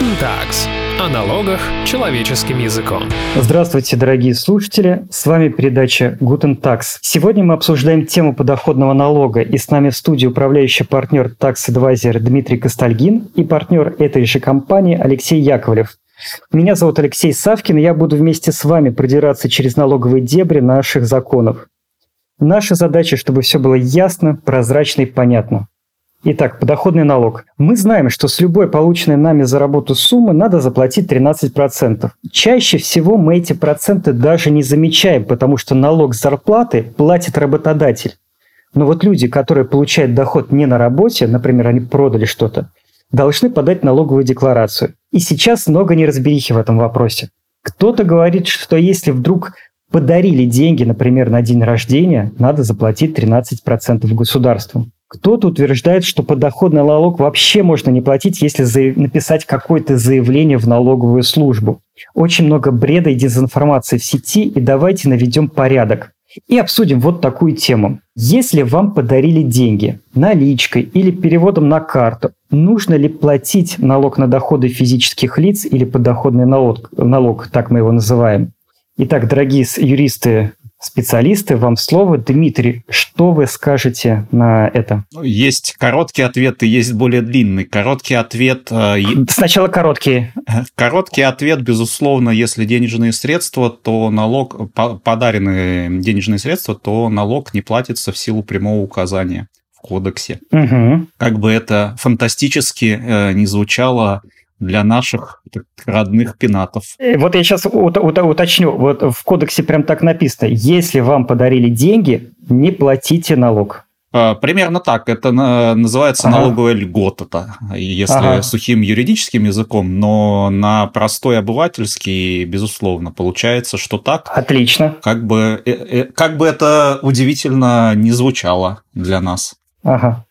Guten Tags о налогах человеческим языком. Здравствуйте, дорогие слушатели! С вами передача Guten Tax. Сегодня мы обсуждаем тему подоходного налога, и с нами в студии управляющий партнер Tax Advisor Дмитрий Костальгин и партнер этой же компании Алексей Яковлев. Меня зовут Алексей Савкин, и я буду вместе с вами продираться через налоговые дебри наших законов. Наша задача, чтобы все было ясно, прозрачно и понятно. Итак, подоходный налог. Мы знаем, что с любой полученной нами за работу суммы надо заплатить 13%. Чаще всего мы эти проценты даже не замечаем, потому что налог с зарплаты платит работодатель. Но вот люди, которые получают доход не на работе, например, они продали что-то, должны подать налоговую декларацию. И сейчас много неразберихи в этом вопросе. Кто-то говорит, что если вдруг подарили деньги, например, на день рождения, надо заплатить 13% государству. Кто-то утверждает, что подоходный налог вообще можно не платить, если за... написать какое-то заявление в налоговую службу. Очень много бреда и дезинформации в сети, и давайте наведем порядок. И обсудим вот такую тему. Если вам подарили деньги наличкой или переводом на карту, нужно ли платить налог на доходы физических лиц или подоходный налог, налог так мы его называем? Итак, дорогие юристы, специалисты, вам слово. Дмитрий, что вы скажете на это? Есть короткий ответ и есть более длинный. Короткий ответ... Э, Сначала короткий. Короткий ответ, безусловно, если денежные средства, то налог, подаренные денежные средства, то налог не платится в силу прямого указания в кодексе. Угу. Как бы это фантастически э, не звучало, для наших родных пенатов. Э, вот я сейчас уточню. Вот в кодексе прям так написано. Если вам подарили деньги, не платите налог. А, примерно так. Это называется ага. налоговая льгота, если ага. сухим юридическим языком, но на простой обывательский, безусловно, получается, что так. Отлично. Как бы, э, э, как бы это удивительно не звучало для нас. Ага.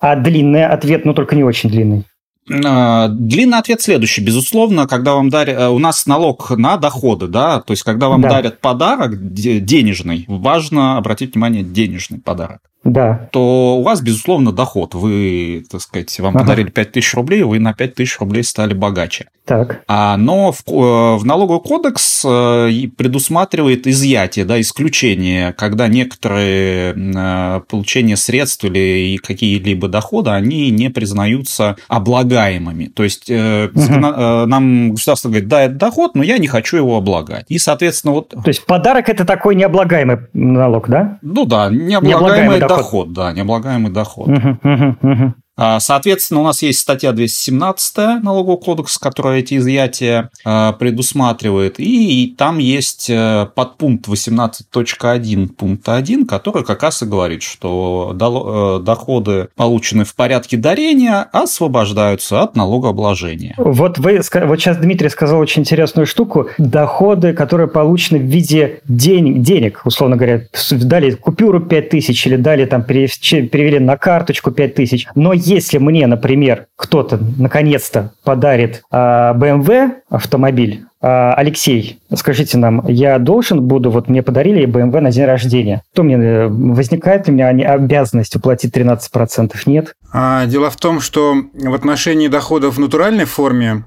А длинный ответ, ну только не очень длинный. А, длинный ответ следующий. Безусловно, когда вам дарят... Э, у нас налог на доходы, да, то есть когда вам да. дарят подарок денежный, важно обратить внимание денежный подарок да. то у вас, безусловно, доход. Вы, так сказать, вам ага. подарили 5000 рублей, вы на 5000 рублей стали богаче. Так. А, но в, э, в налоговый кодекс э, предусматривает изъятие, да, исключение, когда некоторые э, получения средств или какие-либо доходы, они не признаются облагаемыми. То есть угу. нам государство говорит, да, это доход, но я не хочу его облагать. И, соответственно, вот... То есть подарок – это такой необлагаемый налог, да? Ну да, необлагаемый, необлагаемый доход доход, да, необлагаемый доход. Угу, угу, угу. А, соответственно, у нас есть статья 217 налогового кодекса, которая эти изъятия а, предусматривает, и там есть э, подпункт 18.1 пункта 1, который как раз и говорит, что э, доходы, полученные в порядке дарения, освобождаются от налогообложения. Вот вы, вот сейчас Дмитрий сказал очень интересную штуку. Доходы, которые получены в виде денег, денег условно говоря, дали купюру 5000 или дали там перевели на карточку 5000, но если мне, например, кто-то наконец-то подарит э, BMW автомобиль, э, Алексей, скажите нам, я должен буду, вот мне подарили BMW на день рождения, то мне э, возникает у меня обязанность уплатить 13%? Нет? А, дело в том, что в отношении доходов в натуральной форме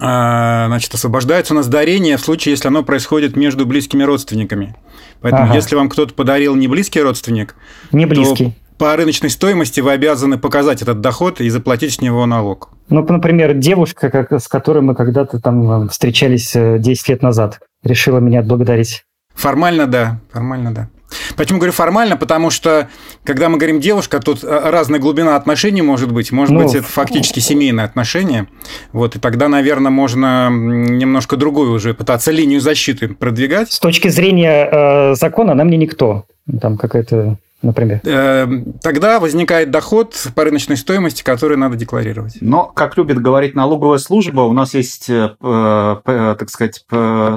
а, значит, освобождается у нас дарение в случае, если оно происходит между близкими родственниками. Поэтому, ага. если вам кто-то подарил не близкий родственник, не близкий. то по рыночной стоимости вы обязаны показать этот доход и заплатить с него налог. Ну, например, девушка, как, с которой мы когда-то там э, встречались 10 э, лет назад, решила меня отблагодарить. Формально, да. Формально, да. Почему говорю формально? Потому что, когда мы говорим девушка, тут э, разная глубина отношений может быть. Может ну, быть, это фактически семейные отношения. Вот, и тогда, наверное, можно немножко другую уже пытаться линию защиты продвигать. С точки зрения э, закона она мне никто. Там какая-то например? Эм, тогда возникает доход по рыночной стоимости, который надо декларировать. Но, как любит говорить налоговая служба, у нас есть, э, так сказать,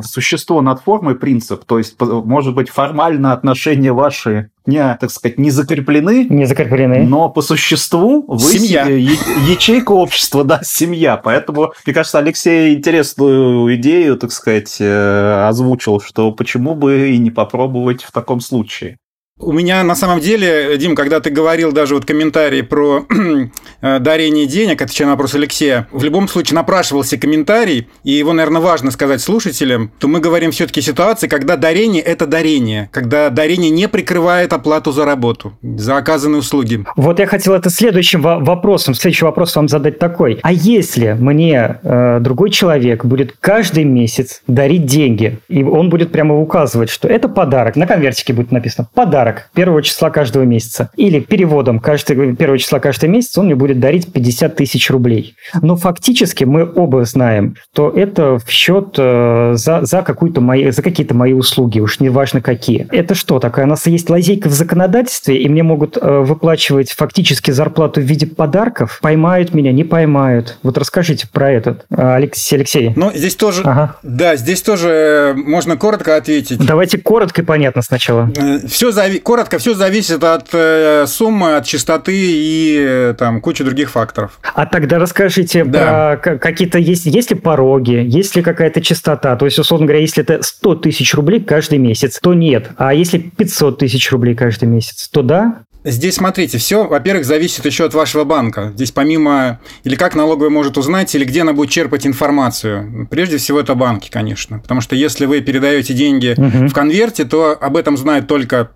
существо над формой принцип, то есть, может быть, формально отношения ваши не, так сказать, не закреплены. Не закреплены. Но по существу вы семья. ячейка общества, да, семья. Поэтому, мне кажется, Алексей интересную идею, так сказать, э, озвучил, что почему бы и не попробовать в таком случае. У меня на самом деле, Дим, когда ты говорил даже вот комментарий про э, дарение денег, отвечая на вопрос Алексея, в любом случае напрашивался комментарий, и его, наверное, важно сказать слушателям, то мы говорим все-таки ситуации, когда дарение – это дарение, когда дарение не прикрывает оплату за работу, за оказанные услуги. Вот я хотел это следующим вопросом, следующий вопрос вам задать такой. А если мне э, другой человек будет каждый месяц дарить деньги, и он будет прямо указывать, что это подарок, на конвертике будет написано «подарок», подарок первого числа каждого месяца. Или переводом каждый, первого числа каждого месяца он мне будет дарить 50 тысяч рублей. Но фактически мы оба знаем, что это в счет э, за, за, какую-то мои, за какие-то мои услуги, уж не важно какие. Это что такое? У нас есть лазейка в законодательстве, и мне могут э, выплачивать фактически зарплату в виде подарков? Поймают меня, не поймают? Вот расскажите про этот, э, Алексей. Алексей. Ну, здесь тоже, ага. да, здесь тоже можно коротко ответить. Давайте коротко и понятно сначала. Все зависит коротко, все зависит от э, суммы, от частоты и э, там кучи других факторов. А тогда расскажите да. про какие-то есть, есть ли пороги, есть ли какая-то частота? То есть, условно говоря, если это 100 тысяч рублей каждый месяц, то нет. А если 500 тысяч рублей каждый месяц, то да? Здесь смотрите, все, во-первых, зависит еще от вашего банка. Здесь помимо, или как налоговая может узнать, или где она будет черпать информацию. Прежде всего, это банки, конечно. Потому что если вы передаете деньги угу. в конверте, то об этом знает только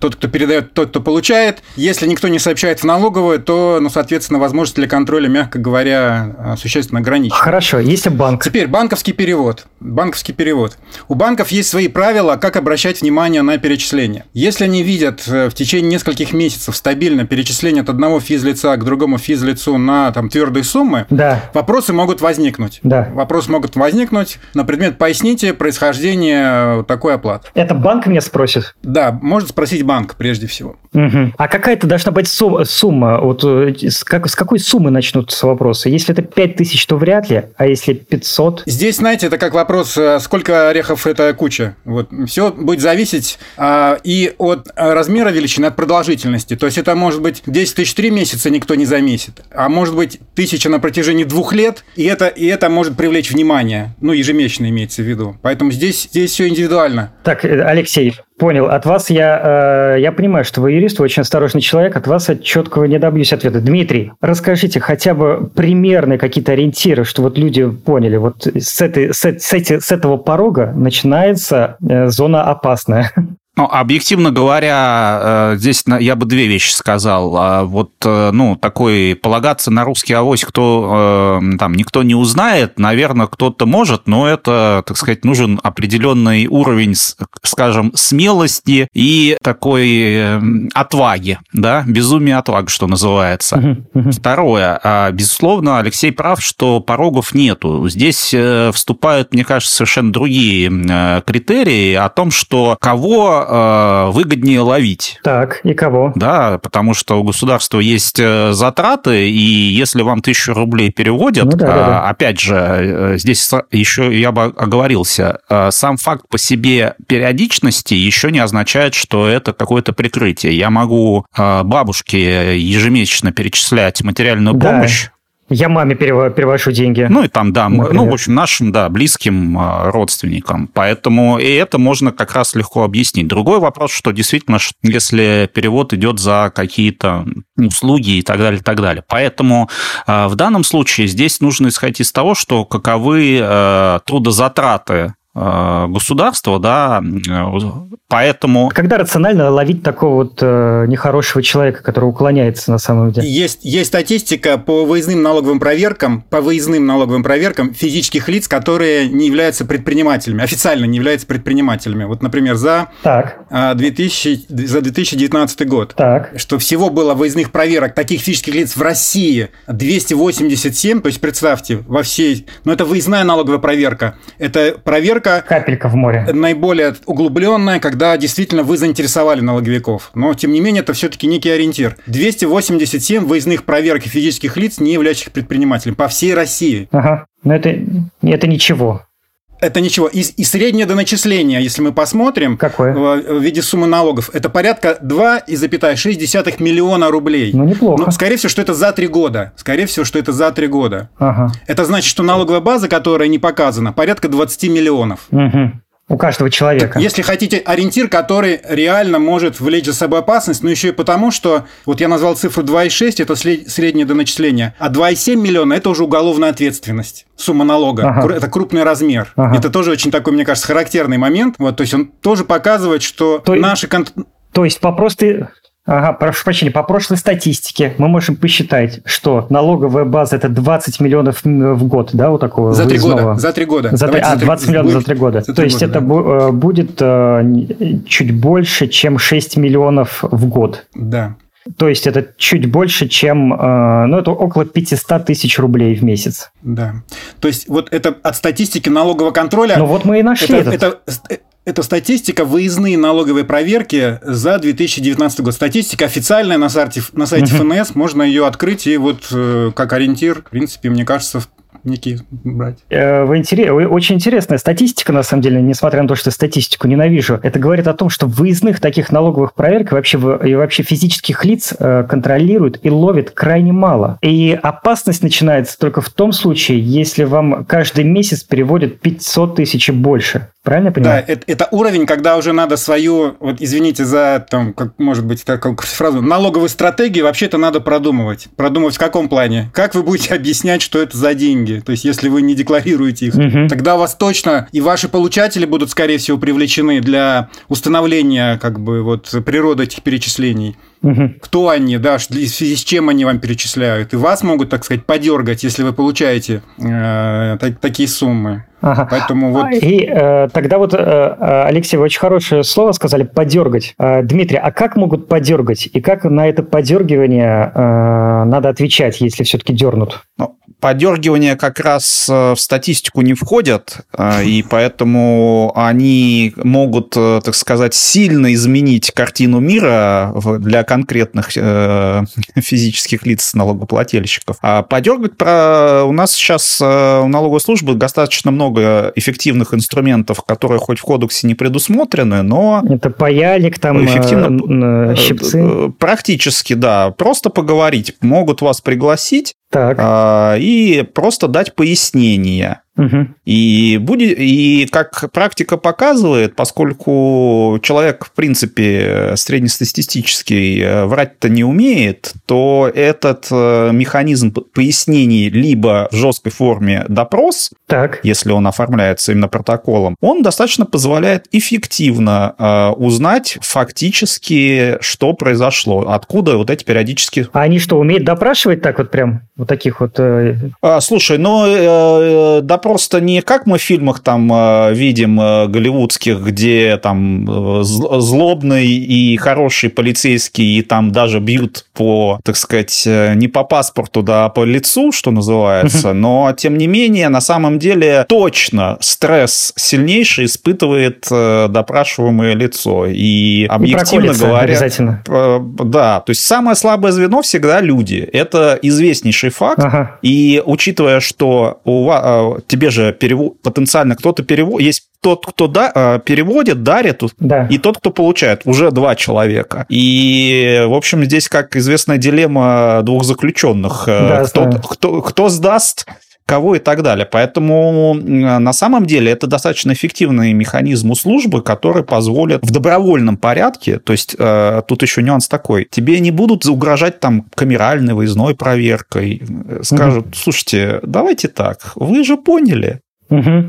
тот, кто передает, тот, кто получает. Если никто не сообщает в налоговую, то, ну, соответственно, возможность для контроля, мягко говоря, существенно ограничена. Хорошо, если банк. Теперь банковский перевод. Банковский перевод. У банков есть свои правила, как обращать внимание на перечисления. Если они видят э, в течение нескольких месяцев месяцев стабильно перечисление от одного физлица к другому физлицу на там, твердые суммы, да. вопросы могут возникнуть. Да. Вопросы могут возникнуть на предмет поясните происхождение такой оплаты. Это банк меня спросит? Да, может спросить банк прежде всего. Угу. А какая-то должна быть сумма? Вот э, с, как, с какой суммы начнутся вопросы? Если это 5 тысяч, то вряд ли, а если 500? Здесь, знаете, это как вопрос, э, сколько орехов это куча. Вот. Все будет зависеть а, и от размера величины, от продолжительности. То есть это может быть 10 тысяч три месяца никто не заметит, а может быть тысяча на протяжении двух лет, и это, и это может привлечь внимание, ну, ежемесячно имеется в виду. Поэтому здесь, здесь все индивидуально. Так, э, Алексей, Понял. От вас я, э, я понимаю, что вы юрист, вы очень осторожный человек. От вас я четкого не добьюсь ответа. Дмитрий, расскажите хотя бы примерные какие-то ориентиры, что вот люди поняли, вот с, этой, с, с, эти, с этого порога начинается э, зона опасная. Ну, объективно говоря, э, здесь я бы две вещи сказал. А вот, э, ну, такой полагаться на русский авось, кто э, там никто не узнает, наверное, кто-то может, но это, так сказать, нужен определенный уровень, скажем, смелости и такой отваги, да, безумие отвага, что называется. Второе, а, безусловно, Алексей прав, что порогов нету. Здесь вступают, мне кажется, совершенно другие критерии о том, что кого э, выгоднее ловить. Так, и кого? Да, потому что у государства есть э, затраты, и если вам тысячу рублей переводят, ну, да, да, да. опять же, э, здесь еще я бы оговорился, э, сам факт по себе периодичности еще не означает, что это какое-то прикрытие. Я могу бабушке ежемесячно перечислять материальную да. помощь, я маме перевожу деньги. Ну и там, да, например. ну, в общем, нашим, да, близким а, родственникам. Поэтому и это можно как раз легко объяснить. Другой вопрос, что действительно, если перевод идет за какие-то услуги и так далее, и так далее. Поэтому а, в данном случае здесь нужно исходить из того, что каковы а, трудозатраты государства, да, поэтому... Когда рационально ловить такого вот э, нехорошего человека, который уклоняется на самом деле? Есть, есть статистика по выездным налоговым проверкам, по выездным налоговым проверкам физических лиц, которые не являются предпринимателями, официально не являются предпринимателями. Вот, например, за, так. 2000, а, за 2019 год, так. что всего было выездных проверок таких физических лиц в России 287, то есть представьте, во всей... Но это выездная налоговая проверка. Это проверка проверка... Капелька в море. Наиболее углубленная, когда действительно вы заинтересовали налоговиков. Но, тем не менее, это все-таки некий ориентир. 287 выездных проверок физических лиц, не являющихся предпринимателем по всей России. Ага. Но это, это ничего. Это ничего. И, и среднее доначисление, если мы посмотрим, Какое? В, в виде суммы налогов, это порядка 2,6 миллиона рублей. Ну, неплохо. Ну, скорее всего, что это за три года. Скорее всего, что это за три года. Ага. Это значит, что налоговая база, которая не показана, порядка 20 миллионов. Угу. У каждого человека. Если хотите, ориентир, который реально может влечь за собой опасность, но еще и потому, что вот я назвал цифру 2,6, это среднее до начисления, а 2,7 миллиона – это уже уголовная ответственность, сумма налога. Ага. Это крупный размер. Ага. Это тоже очень такой, мне кажется, характерный момент. Вот, то есть он тоже показывает, что то, наши... То есть по простой Ага, прошу прощения, по прошлой статистике мы можем посчитать, что налоговая база это 20 миллионов в год, да, у такого За три года. За три года. За 3, а, 20 миллионов за три года. За 3 То есть года, это да. Э, будет э, чуть больше, чем 6 миллионов в год. Да. То есть это чуть больше, чем, э, ну, это около 500 тысяч рублей в месяц. Да. То есть вот это от статистики налогового контроля... Ну вот мы и нашли это, этот. это это статистика выездные налоговые проверки за 2019 год. Статистика официальная на сайте, на сайте. ФНС, можно ее открыть и вот э, как ориентир, в принципе, мне кажется, некий брать. Э, вы интерес... Очень интересная статистика, на самом деле, несмотря на то, что статистику ненавижу. Это говорит о том, что выездных таких налоговых проверок вообще, и вообще физических лиц э, контролируют и ловят крайне мало. И опасность начинается только в том случае, если вам каждый месяц переводят 500 тысяч и больше. Правильно я понимаю? Да, это, это уровень, когда уже надо свою, вот извините за, там, как может быть, такую фразу, налоговую стратегию вообще-то надо продумывать. Продумывать в каком плане? Как вы будете объяснять, что это за деньги? То есть, если вы не декларируете их, угу. тогда вас точно и ваши получатели будут, скорее всего, привлечены для установления, как бы, вот, природы этих перечислений. Угу. Кто они, да, в связи с чем они вам перечисляют. И вас могут, так сказать, подергать, если вы получаете э, такие суммы. Ага. Поэтому вот... И э, тогда вот, э, э, Алексей, вы очень хорошее слово сказали, подергать. Э, Дмитрий, а как могут подергать? И как на это подергивание э, надо отвечать, если все-таки дернут? Ну, подергивания как раз э, в статистику не входят, э, и поэтому они могут, так сказать, сильно изменить картину мира для конкретных физических лиц налогоплательщиков. А подергать у нас сейчас у налоговой службы достаточно много эффективных инструментов, которые хоть в кодексе не предусмотрены, но... Это паяльник, там эффективно, э, щипцы? Э, практически, да. Просто поговорить. Могут вас пригласить так. А, и просто дать пояснение. Угу. И, будет, и как практика показывает, поскольку человек, в принципе, среднестатистический э, врать-то не умеет, то этот э, механизм пояснений либо в жесткой форме допрос, так. если он оформляется именно протоколом, он достаточно позволяет эффективно э, узнать фактически, что произошло, откуда вот эти периодически... А они что, умеют допрашивать так вот прям? Вот таких вот... А, слушай, ну, э, допрос просто не как мы в фильмах там э, видим э, голливудских, где там э, злобный и хороший полицейский, и там даже бьют по, так сказать, не по паспорту, да, а по лицу, что называется. Но, тем не менее, на самом деле точно стресс сильнейший испытывает допрашиваемое лицо. И объективно и говоря... Обязательно. Да, то есть самое слабое звено всегда люди. Это известнейший факт. Ага. И учитывая, что у вас, тебе же перевод, потенциально кто-то переводит, есть тот, кто да, а, переводит, дарит, да. и тот, кто получает. Уже два человека. И, в общем, здесь, как известная дилемма двух заключенных. Э, да, кто, кто, кто сдаст, кого и так далее. Поэтому на самом деле это достаточно эффективный механизм у службы, который позволит в добровольном порядке, то есть э, тут еще нюанс такой, тебе не будут угрожать там камеральной выездной проверкой, скажут, угу. слушайте, давайте так, вы же поняли, Угу.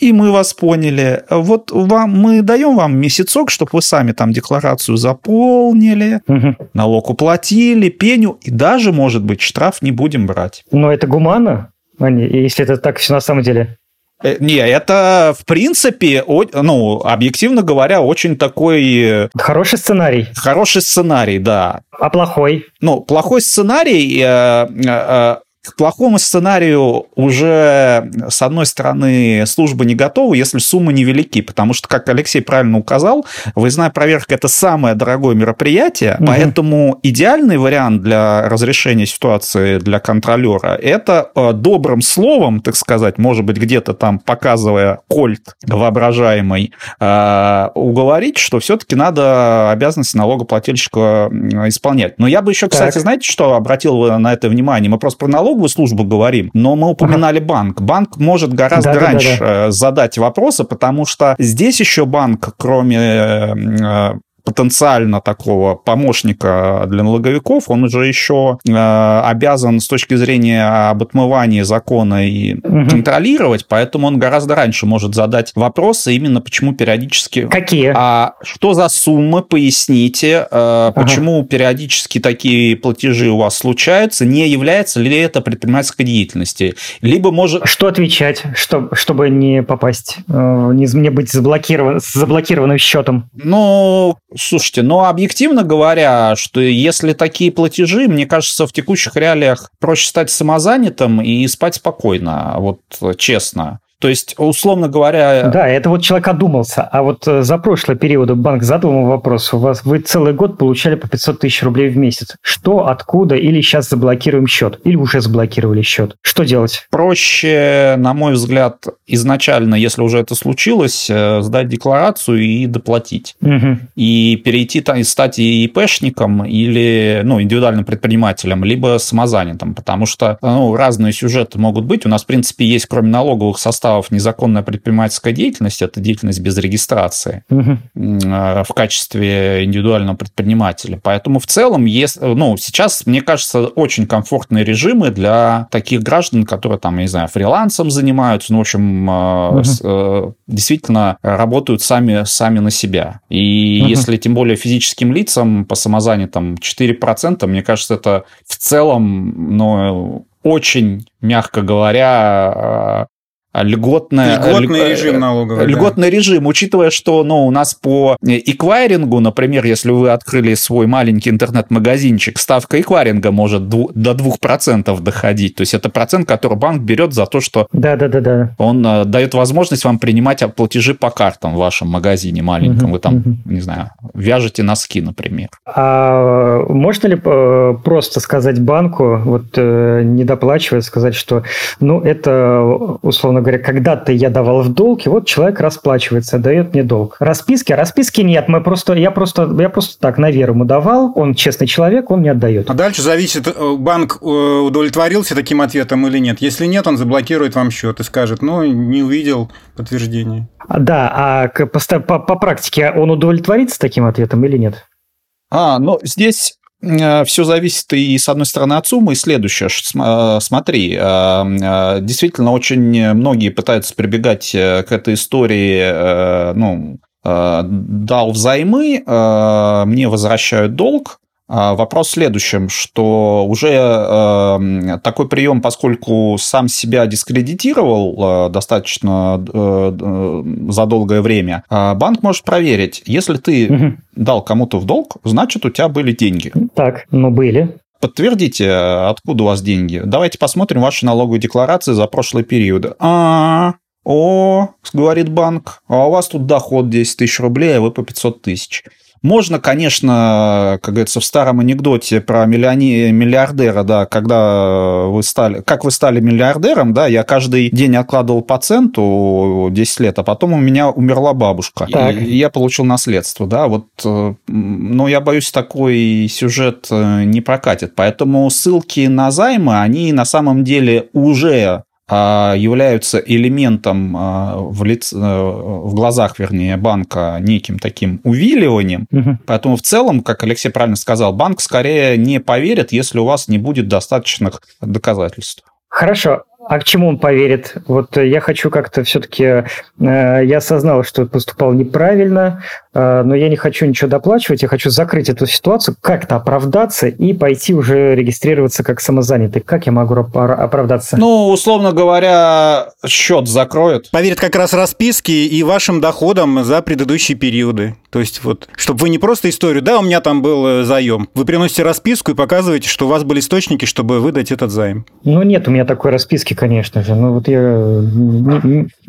И мы вас поняли. Вот вам, мы даем вам месяцок, чтобы вы сами там декларацию заполнили, угу. налог уплатили, пеню, и даже, может быть, штраф не будем брать. Но это гуманно? Если это так все на самом деле. Э, не, это, в принципе, ну, объективно говоря, очень такой... Э, хороший сценарий. Хороший сценарий, да. А плохой? Ну, плохой сценарий, э, к плохому сценарию уже, с одной стороны, служба не готова, если суммы невелики, потому что, как Алексей правильно указал, выездная проверка – это самое дорогое мероприятие, угу. поэтому идеальный вариант для разрешения ситуации для контролера – это э, добрым словом, так сказать, может быть, где-то там показывая кольт воображаемый, э, уговорить, что все-таки надо обязанности налогоплательщика исполнять. Но я бы еще, кстати, так. знаете, что обратил на это внимание? Мы просто про налог налоговую службу говорим, но мы упоминали ага. банк. Банк может гораздо да, раньше да, да, да. задать вопросы, потому что здесь еще банк, кроме э, потенциально такого помощника для налоговиков, он уже еще э, обязан с точки зрения об отмывании закона и угу. контролировать, поэтому он гораздо раньше может задать вопросы именно почему периодически... Какие? А что за суммы, поясните, э, почему ага. периодически такие платежи у вас случаются, не является ли это предпринимательской деятельностью? Либо может... Что отвечать, чтобы, чтобы не попасть, э, не, не быть заблокирован, с заблокированным счетом? Ну, Слушайте, ну, объективно говоря, что если такие платежи, мне кажется, в текущих реалиях проще стать самозанятым и спать спокойно, вот честно. То есть, условно говоря... Да, это вот человек одумался. А вот э, за прошлый период банк задумал вопрос. У вас вы целый год получали по 500 тысяч рублей в месяц. Что, откуда? Или сейчас заблокируем счет? Или уже заблокировали счет? Что делать? Проще, на мой взгляд, изначально, если уже это случилось, э, сдать декларацию и доплатить. Угу. И перейти и стать ИПшником или ну, индивидуальным предпринимателем, либо самозанятым. Потому что ну, разные сюжеты могут быть. У нас, в принципе, есть, кроме налоговых составов, составов незаконная предпринимательская деятельность – это деятельность без регистрации угу. в качестве индивидуального предпринимателя. Поэтому в целом, если, ну, сейчас, мне кажется, очень комфортные режимы для таких граждан, которые там, я не знаю, фрилансом занимаются, ну, в общем, угу. действительно работают сами, сами на себя. И угу. если тем более физическим лицам по самозанятым 4%, мне кажется, это в целом, ну, очень, мягко говоря, льготная, льготный ль, режим налоговый. Льготный да. режим, учитывая, что ну, у нас по эквайрингу, например, если вы открыли свой маленький интернет-магазинчик, ставка эквайринга может до 2% доходить. То есть это процент, который банк берет за то, что да, да, да, да. он э, дает возможность вам принимать платежи по картам в вашем магазине маленьком. Угу, вы там, угу. не знаю, вяжете носки, например. А можно ли э, просто сказать банку, вот э, не доплачивая, сказать, что ну это условно говоря, когда-то я давал в долг, и вот человек расплачивается, дает мне долг. Расписки? Расписки нет, мы просто, я просто, я просто так на веру ему давал, он честный человек, он мне отдает. А дальше зависит, э, банк э, удовлетворился таким ответом или нет. Если нет, он заблокирует вам счет и скажет, ну, не увидел подтверждения. Да, а по, по, по практике он удовлетворится таким ответом или нет? А, ну здесь все зависит и, с одной стороны, от суммы, и следующее. Э, смотри, э, действительно, очень многие пытаются прибегать к этой истории, ну, дал взаймы, мне возвращают долг, вопрос в следующем, что уже э, такой прием, поскольку сам себя дискредитировал э, достаточно э, за долгое время, э, банк может проверить, если ты угу. дал кому-то в долг, значит у тебя были деньги. Так, ну были. Подтвердите, откуда у вас деньги. Давайте посмотрим ваши налоговые декларации за прошлый период. А, о, говорит банк, а у вас тут доход 10 тысяч рублей, а вы по 500 тысяч. Можно, конечно, как говорится, в старом анекдоте про миллиони... миллиардера, да, когда вы стали, как вы стали миллиардером, да, я каждый день откладывал по центу 10 лет, а потом у меня умерла бабушка, так. и я получил наследство, да, вот, э, но я боюсь, такой сюжет э, не прокатит, поэтому ссылки на займы, они на самом деле уже являются элементом а, в, лиц... Э, в глазах, вернее, банка неким таким увиливанием. Угу. Поэтому в целом, как Алексей правильно сказал, банк скорее не поверит, если у вас не будет достаточных доказательств. Хорошо. А к чему он поверит? Вот я хочу как-то все-таки... Э, я осознал, что поступал неправильно, э, но я не хочу ничего доплачивать, я хочу закрыть эту ситуацию, как-то оправдаться и пойти уже регистрироваться как самозанятый. Как я могу оправдаться? Ну, условно говоря, счет закроют. Поверит как раз расписки и вашим доходам за предыдущие периоды. То есть вот, чтобы вы не просто историю, да, у меня там был э, заем. Вы приносите расписку и показываете, что у вас были источники, чтобы выдать этот займ. Ну, нет у меня такой расписки, конечно же. Ну, вот я...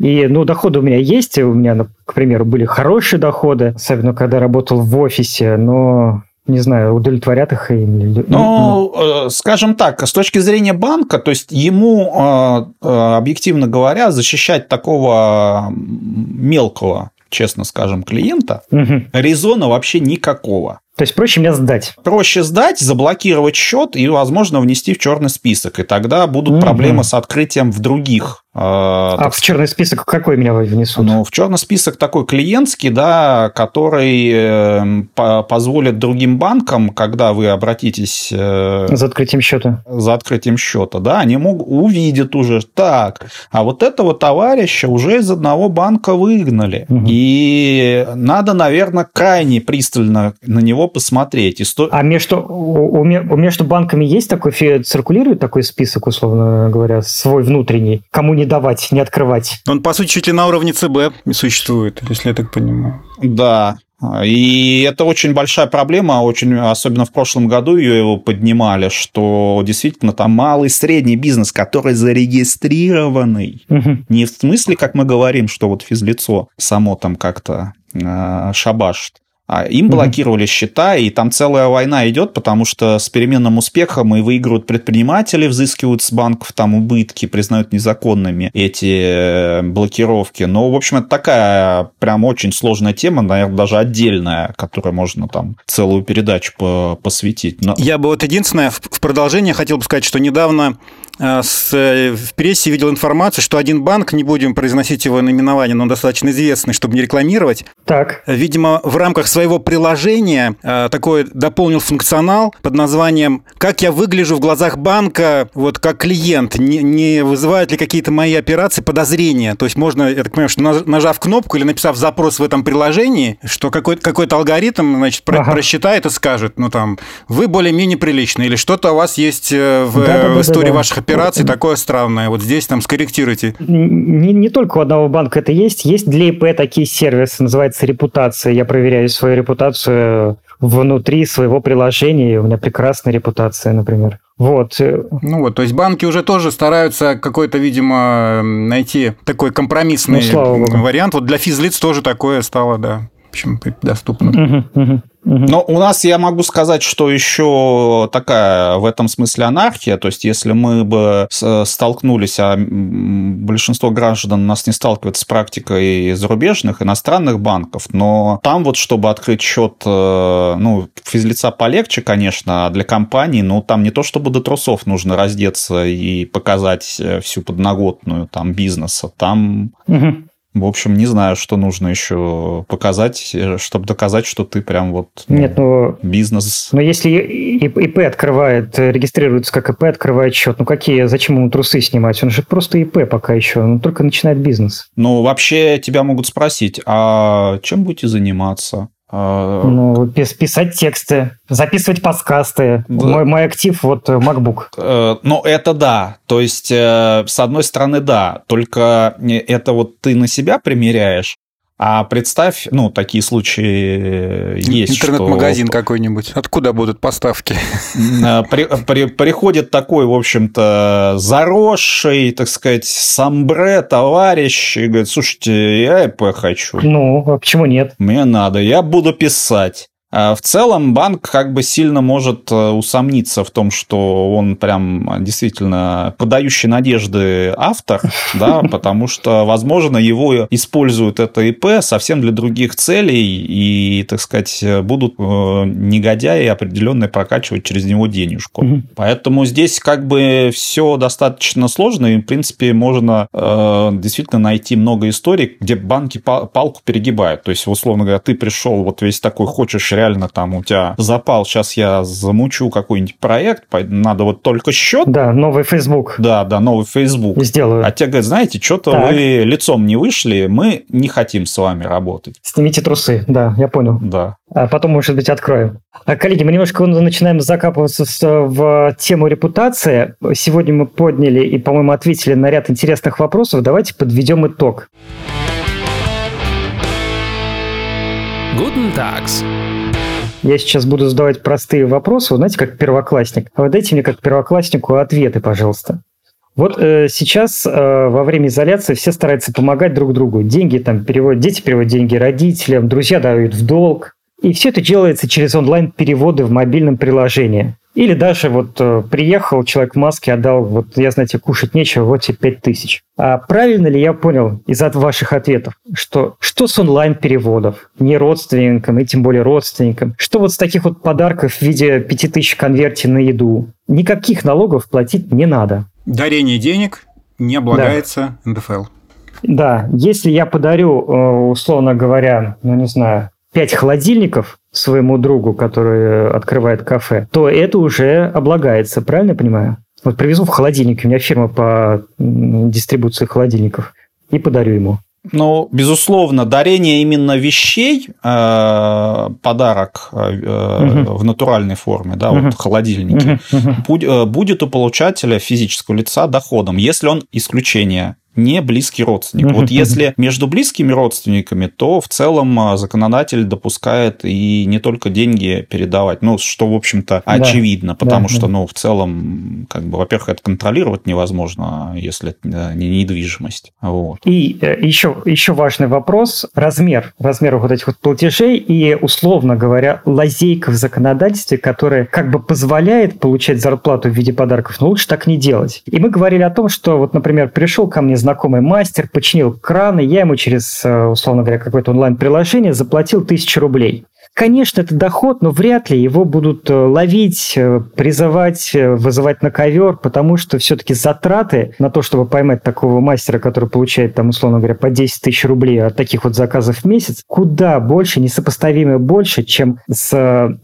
И, ну, доходы у меня есть. У меня, ну, к примеру, были хорошие доходы, особенно когда работал в офисе, но не знаю, удовлетворят их или... Ну, ну, скажем так, с точки зрения банка, то есть ему, объективно говоря, защищать такого мелкого честно скажем, клиента, угу. резона вообще никакого. То есть проще мне сдать? Проще сдать, заблокировать счет и, возможно, внести в черный список. И тогда будут угу. проблемы с открытием в других а, а в черный список какой меня внесут? Ну, в черный список такой клиентский, да, который э, позволит другим банкам, когда вы обратитесь... Э, за открытием счета. За открытием счета, да, они могут увидят уже, так, а вот этого товарища уже из одного банка выгнали. Угу. И надо, наверное, крайне пристально на него посмотреть. Исто... А между, у, у, между банками есть такой, циркулирует такой список, условно говоря, свой внутренний? Кому не давать, не открывать. Он, по сути, чуть ли на уровне ЦБ существует, если я так понимаю. Да, и это очень большая проблема, очень, особенно в прошлом году ее его поднимали, что действительно там малый средний бизнес, который зарегистрированный, угу. не в смысле, как мы говорим, что вот физлицо само там как-то э, шабашит, а им блокировали mm-hmm. счета, и там целая война идет, потому что с переменным успехом и выигрывают предприниматели, взыскивают с банков там убытки, признают незаконными эти э, блокировки. Но, в общем, это такая прям очень сложная тема, наверное, даже отдельная, которой можно там целую передачу посвятить. Но... Я бы вот единственное в продолжение хотел бы сказать, что недавно в прессе видел информацию, что один банк, не будем произносить его наименование, но он достаточно известный, чтобы не рекламировать, так. видимо, в рамках своего приложения э, такой дополнил функционал под названием «Как я выгляжу в глазах банка вот как клиент? Не, не вызывают ли какие-то мои операции подозрения?» То есть можно, я так понимаю, что нажав кнопку или написав запрос в этом приложении, что какой-то какой алгоритм значит, ага. просчитает и скажет, ну там, вы более-менее приличны, или что-то у вас есть э, в, да, да, в истории да, да, ваших операций такое странное, вот здесь там скорректируйте. Не, не только у одного банка это есть, есть для ИП такие сервисы, называется репутация, я проверяю свою репутацию внутри своего приложения, у меня прекрасная репутация, например. Вот. Ну вот, то есть банки уже тоже стараются какой-то, видимо, найти такой компромиссный ну, вариант. Вот для физлиц тоже такое стало, да общем, доступно. Но у нас, я могу сказать, что еще такая в этом смысле анархия. То есть, если мы бы столкнулись, а большинство граждан у нас не сталкивается с практикой зарубежных, иностранных банков, но там вот, чтобы открыть счет, э, ну, физлица полегче, конечно, а для компании, но там не то, чтобы до трусов нужно раздеться и показать э, всю подноготную там бизнеса. Там угу в общем, не знаю, что нужно еще показать, э, чтобы доказать, что ты прям вот ну, Нет, ну, бизнес. Но если ИП открывает, э, регистрируется как ИП, открывает счет, ну какие, зачем ему трусы снимать? Он же просто ИП пока еще, он только начинает бизнес. Ну, вообще тебя могут спросить, а чем будете заниматься? А, ну, писать тексты, записывать подкасты. Да. Мой, мой актив вот э, MacBook. Э, ну, это да. То есть, э, с одной стороны, да. Только это вот ты на себя примеряешь, а представь, ну, такие случаи есть. Интернет-магазин что... какой-нибудь. Откуда будут поставки? Э, при, при, приходит такой, в общем-то, заросший, так сказать, самбре товарищ и говорит, слушайте, я ИП хочу. Ну, а почему нет? Мне надо, я буду писать. А в целом банк как бы сильно может э, усомниться в том, что он прям действительно подающий надежды автор, да, потому что, возможно, его используют это ИП совсем для других целей и, так сказать, будут э, негодяи определенные прокачивать через него денежку. Поэтому здесь как бы все достаточно сложно, и, в принципе, можно э, действительно найти много историй, где банки палку перегибают. То есть, условно говоря, ты пришел вот весь такой, хочешь реально реально там у тебя запал, сейчас я замучу какой-нибудь проект, надо вот только счет. Да, новый Facebook. Да, да, новый Facebook. Сделаю. А тебе говорят, знаете, что-то вы лицом не вышли, мы не хотим с вами работать. Снимите трусы, да, я понял. Да. А потом, может быть, откроем. А, коллеги, мы немножко начинаем закапываться в тему репутации. Сегодня мы подняли и, по-моему, ответили на ряд интересных вопросов. Давайте подведем итог. Guten Tags. Я сейчас буду задавать простые вопросы, вы знаете, как первоклассник. А вы дайте мне как первокласснику ответы, пожалуйста. Вот э, сейчас э, во время изоляции все стараются помогать друг другу. Деньги там переводят, дети переводят деньги родителям, друзья дают в долг. И все это делается через онлайн-переводы в мобильном приложении. Или даже вот э, приехал человек в маске, отдал, вот я, знаете, кушать нечего, вот тебе 5 тысяч. А правильно ли я понял из от ваших ответов, что что с онлайн-переводов, не родственникам, и тем более родственникам, что вот с таких вот подарков в виде 5 тысяч конверте на еду, никаких налогов платить не надо. Дарение денег не облагается да. НДФЛ. Да, если я подарю, э, условно говоря, ну не знаю, 5 холодильников своему другу, который открывает кафе, то это уже облагается, правильно я понимаю? Вот привезу в холодильник, у меня фирма по дистрибуции холодильников, и подарю ему. Ну, безусловно, дарение именно вещей, э, подарок э, угу. в натуральной форме, да, угу. вот холодильники, угу. будет у получателя физического лица доходом, если он исключение не близкий родственник. Вот если между близкими родственниками, то в целом а, законодатель допускает и не только деньги передавать, ну, что, в общем-то, очевидно, да, потому да, что, да. ну, в целом, как бы, во-первых, это контролировать невозможно, если это не недвижимость. Вот. И еще, э, еще важный вопрос – размер, размер вот этих вот платежей и, условно говоря, лазейка в законодательстве, которая как бы позволяет получать зарплату в виде подарков, но лучше так не делать. И мы говорили о том, что вот, например, пришел ко мне знакомый мастер, починил краны, я ему через, э, условно говоря, какое-то онлайн-приложение заплатил тысячу рублей. Конечно, это доход, но вряд ли его будут э, ловить, э, призывать, э, вызывать на ковер, потому что все-таки затраты на то, чтобы поймать такого мастера, который получает, там, условно говоря, по 10 тысяч рублей от таких вот заказов в месяц, куда больше, несопоставимо больше, чем с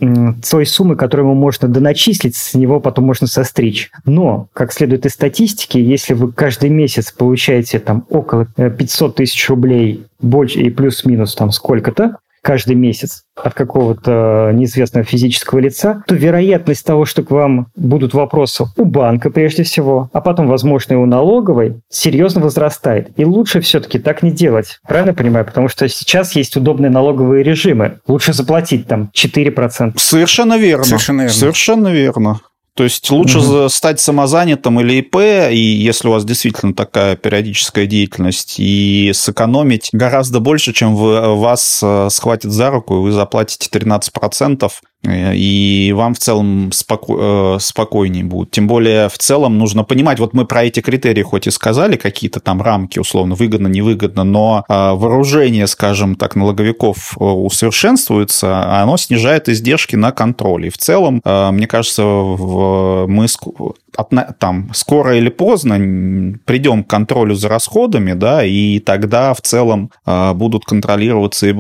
той суммы, которую ему можно доначислить, с него потом можно состричь. Но, как следует из статистики, если вы каждый месяц получаете там около 500 тысяч рублей больше и плюс-минус там сколько-то, каждый месяц от какого-то неизвестного физического лица, то вероятность того, что к вам будут вопросы у банка прежде всего, а потом, возможно, и у налоговой, серьезно возрастает. И лучше все-таки так не делать. Правильно понимаю? Потому что сейчас есть удобные налоговые режимы. Лучше заплатить там 4%. Совершенно верно. Совершенно верно. Совершенно верно. То есть лучше угу. стать самозанятым или ИП, и если у вас действительно такая периодическая деятельность, и сэкономить гораздо больше, чем вы, вас э, схватит за руку, и вы заплатите 13%, Э, и вам в целом споко... Э, спокойнее будет. Тем более, в целом нужно понимать, вот мы про эти критерии хоть и сказали, какие-то там рамки, условно, выгодно, невыгодно, но э, вооружение, скажем так, налоговиков усовершенствуется, а оно снижает издержки на контроль. И в целом, мне кажется, мы там скоро или поздно придем к контролю за расходами, да, и тогда в целом будут контролироваться и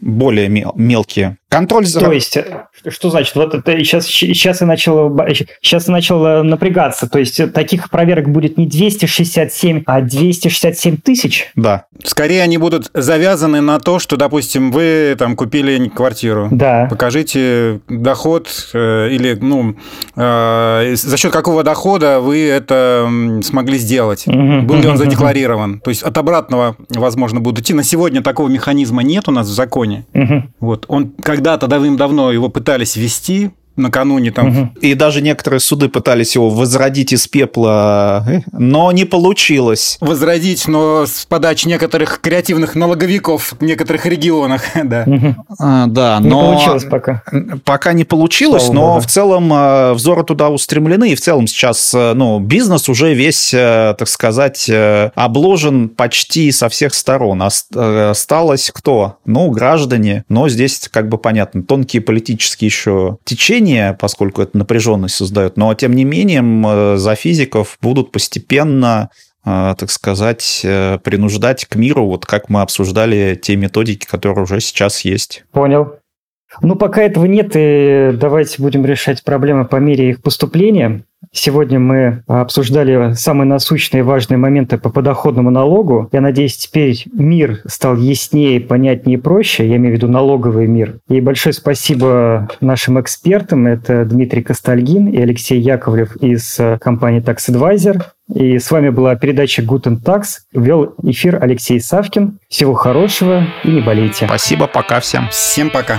более мелкие Контроль за... То есть, э, что значит? Вот это сейчас, сейчас я начал, сейчас я начал э, напрягаться. То есть, таких проверок будет не 267, а 267 тысяч? Да. Скорее они будут завязаны на то, что, допустим, вы там купили квартиру. Да. Покажите доход э, или, ну, э, за счет какого дохода вы это смогли сделать. Угу. Был ли он задекларирован? То есть, от обратного, возможно, будут идти. На сегодня такого механизма нет у нас в законе. Угу. Вот. Он, когда когда-то давным-давно его пытались ввести, накануне там. Угу. И даже некоторые суды пытались его возродить из пепла, э, но не получилось. Возродить, но с подачи некоторых креативных налоговиков в некоторых регионах, да. Угу. А, да, не но... получилось пока. Пока не получилось, Слава но Богу. в целом э, взоры туда устремлены, и в целом сейчас, э, ну, бизнес уже весь, так сказать, обложен почти со всех сторон. Осталось кто? Ну, граждане, но здесь как бы понятно, тонкие политические еще течения, давление, поскольку это напряженность создает, но тем не менее за физиков будут постепенно э, так сказать, э, принуждать к миру, вот как мы обсуждали те методики, которые уже сейчас есть. Понял. Ну, пока этого нет, и давайте будем решать проблемы по мере их поступления. Сегодня мы обсуждали самые насущные и важные моменты по подоходному налогу. Я надеюсь, теперь мир стал яснее, понятнее и проще. Я имею в виду налоговый мир. И большое спасибо нашим экспертам. Это Дмитрий Костальгин и Алексей Яковлев из компании Tax Advisor. И с вами была передача Guten Tax. Вел эфир Алексей Савкин. Всего хорошего и не болейте. Спасибо, пока всем. Всем пока.